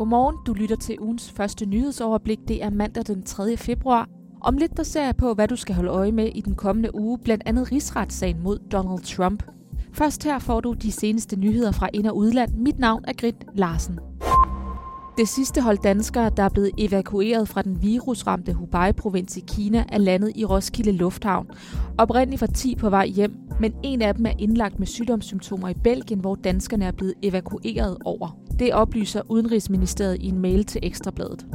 Godmorgen, du lytter til ugens første nyhedsoverblik. Det er mandag den 3. februar. Om lidt der ser jeg på, hvad du skal holde øje med i den kommende uge, blandt andet rigsretssagen mod Donald Trump. Først her får du de seneste nyheder fra ind- og udland. Mit navn er Grit Larsen. Det sidste hold danskere, der er blevet evakueret fra den virusramte Hubei-provins i Kina, er landet i Roskilde Lufthavn. Oprindeligt var 10 på vej hjem, men en af dem er indlagt med sygdomssymptomer i Belgien, hvor danskerne er blevet evakueret over. Det oplyser Udenrigsministeriet i en mail til Ekstrabladet.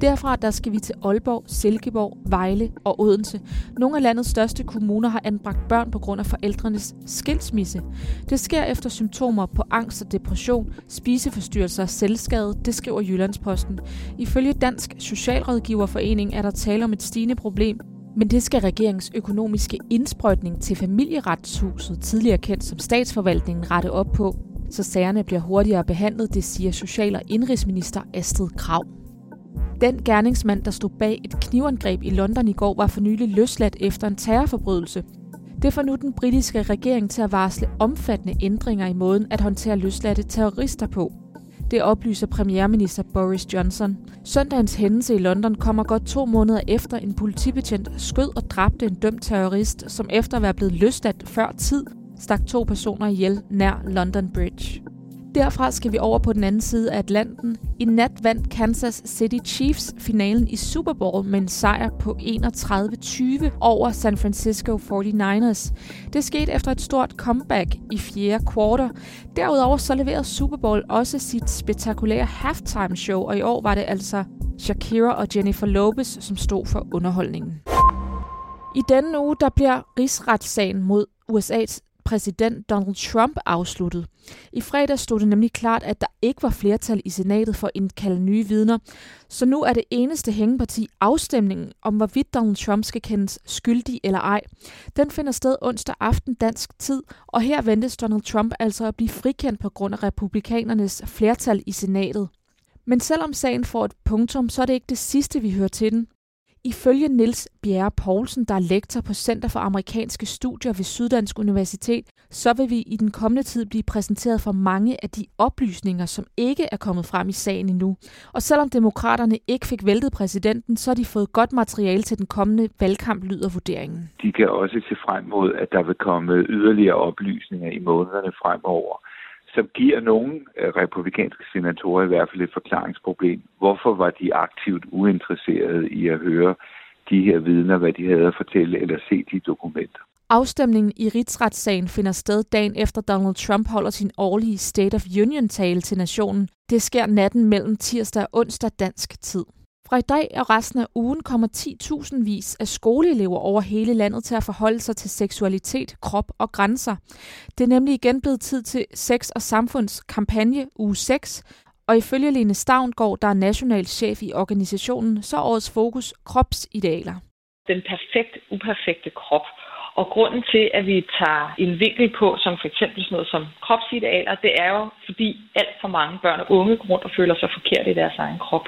Derfra der skal vi til Aalborg, Silkeborg, Vejle og Odense. Nogle af landets største kommuner har anbragt børn på grund af forældrenes skilsmisse. Det sker efter symptomer på angst og depression, spiseforstyrrelser og selvskade, det skriver Jyllandsposten. Ifølge Dansk Socialrådgiverforening er der tale om et stigende problem, men det skal regeringens økonomiske indsprøjtning til familieretshuset, tidligere kendt som statsforvaltningen, rette op på, så sagerne bliver hurtigere behandlet, det siger Social- og Indrigsminister Astrid Krav. Den gerningsmand, der stod bag et knivangreb i London i går, var for nylig løsladt efter en terrorforbrydelse. Det får nu den britiske regering til at varsle omfattende ændringer i måden at håndtere løsladte terrorister på. Det oplyser premierminister Boris Johnson. Søndagens hændelse i London kommer godt to måneder efter en politibetjent skød og dræbte en dømt terrorist, som efter at være blevet løsladt før tid, stak to personer ihjel nær London Bridge. Derfra skal vi over på den anden side af Atlanten. I nat vandt Kansas City Chiefs finalen i Super Bowl med en sejr på 31-20 over San Francisco 49ers. Det skete efter et stort comeback i fjerde kvartal. Derudover så leverede Super Bowl også sit spektakulære halftime show, og i år var det altså Shakira og Jennifer Lopez, som stod for underholdningen. I denne uge der bliver rigsretssagen mod USA's præsident Donald Trump afsluttet. I fredag stod det nemlig klart, at der ikke var flertal i senatet for at indkalde nye vidner, så nu er det eneste hængeparti afstemningen om, hvorvidt Donald Trump skal kendes skyldig eller ej. Den finder sted onsdag aften dansk tid, og her ventes Donald Trump altså at blive frikendt på grund af republikanernes flertal i senatet. Men selvom sagen får et punktum, så er det ikke det sidste, vi hører til den. Ifølge Niels Bjerre Poulsen, der er lektor på Center for Amerikanske Studier ved Syddansk Universitet, så vil vi i den kommende tid blive præsenteret for mange af de oplysninger, som ikke er kommet frem i sagen endnu. Og selvom demokraterne ikke fik væltet præsidenten, så har de fået godt materiale til den kommende valgkamp, lyder vurderingen. De kan også se frem mod, at der vil komme yderligere oplysninger i månederne fremover som giver nogle øh, republikanske senatorer i hvert fald et forklaringsproblem. Hvorfor var de aktivt uinteresserede i at høre de her vidner, hvad de havde at fortælle, eller se de dokumenter? Afstemningen i rigsretssagen finder sted dagen efter Donald Trump holder sin årlige State of Union-tale til nationen. Det sker natten mellem tirsdag og onsdag dansk tid. Fra i dag og resten af ugen kommer 10.000 vis af skoleelever over hele landet til at forholde sig til seksualitet, krop og grænser. Det er nemlig igen blevet tid til Sex og Samfunds kampagne uge 6, og ifølge Lene Stavngård, der er national chef i organisationen, så er årets fokus kropsidealer. Den perfekt uperfekte krop. Og grunden til, at vi tager en vinkel på, som for eksempel sådan noget som kropsidealer, det er jo, fordi alt for mange børn og unge går rundt og føler sig forkert i deres egen krop.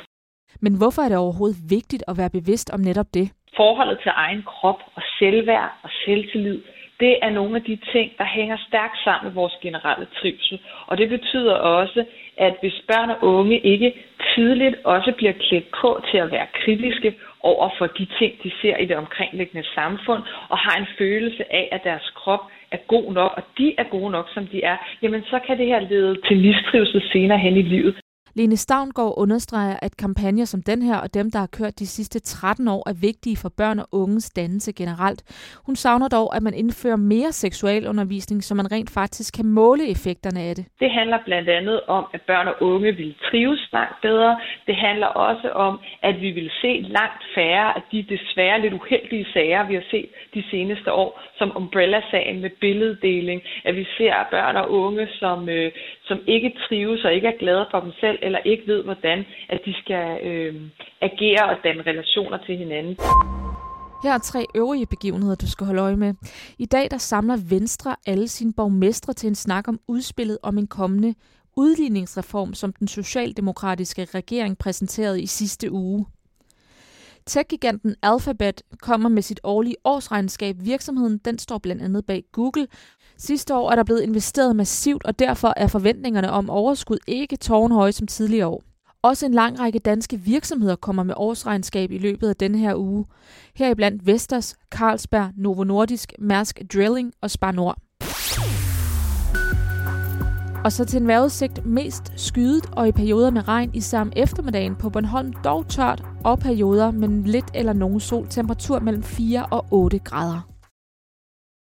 Men hvorfor er det overhovedet vigtigt at være bevidst om netop det? Forholdet til egen krop og selvværd og selvtillid, det er nogle af de ting, der hænger stærkt sammen med vores generelle trivsel. Og det betyder også, at hvis børn og unge ikke tidligt også bliver klædt på til at være kritiske over for de ting, de ser i det omkringliggende samfund, og har en følelse af, at deres krop er god nok, og de er gode nok, som de er, jamen så kan det her lede til mistrivsel senere hen i livet. Lene Stavngård understreger, at kampagner som den her og dem, der har kørt de sidste 13 år, er vigtige for børn og unges dannelse generelt. Hun savner dog, at man indfører mere seksualundervisning, så man rent faktisk kan måle effekterne af det. Det handler blandt andet om, at børn og unge vil trives langt bedre. Det handler også om, at vi vil se langt færre af de desværre lidt uheldige sager, vi har set de seneste år, som Umbrella-sagen med billeddeling. At vi ser børn og unge, som, øh, som ikke trives og ikke er glade for dem selv, eller ikke ved, hvordan at de skal øh, agere og danne relationer til hinanden. Her er tre øvrige begivenheder, du skal holde øje med. I dag der samler Venstre alle sine borgmestre til en snak om udspillet om en kommende udligningsreform, som den socialdemokratiske regering præsenterede i sidste uge. Tech-giganten Alphabet kommer med sit årlige årsregnskab. Virksomheden den står blandt andet bag Google. Sidste år er der blevet investeret massivt, og derfor er forventningerne om overskud ikke tårnhøje som tidligere år. Også en lang række danske virksomheder kommer med årsregnskab i løbet af denne her uge. Heriblandt Vestas, Carlsberg, Novo Nordisk, Mærsk Drilling og Spar Nord. Og så til en vejrudsigt mest skydet og i perioder med regn i samme eftermiddagen på Bornholm dog tørt og perioder med lidt eller nogen sol temperatur mellem 4 og 8 grader.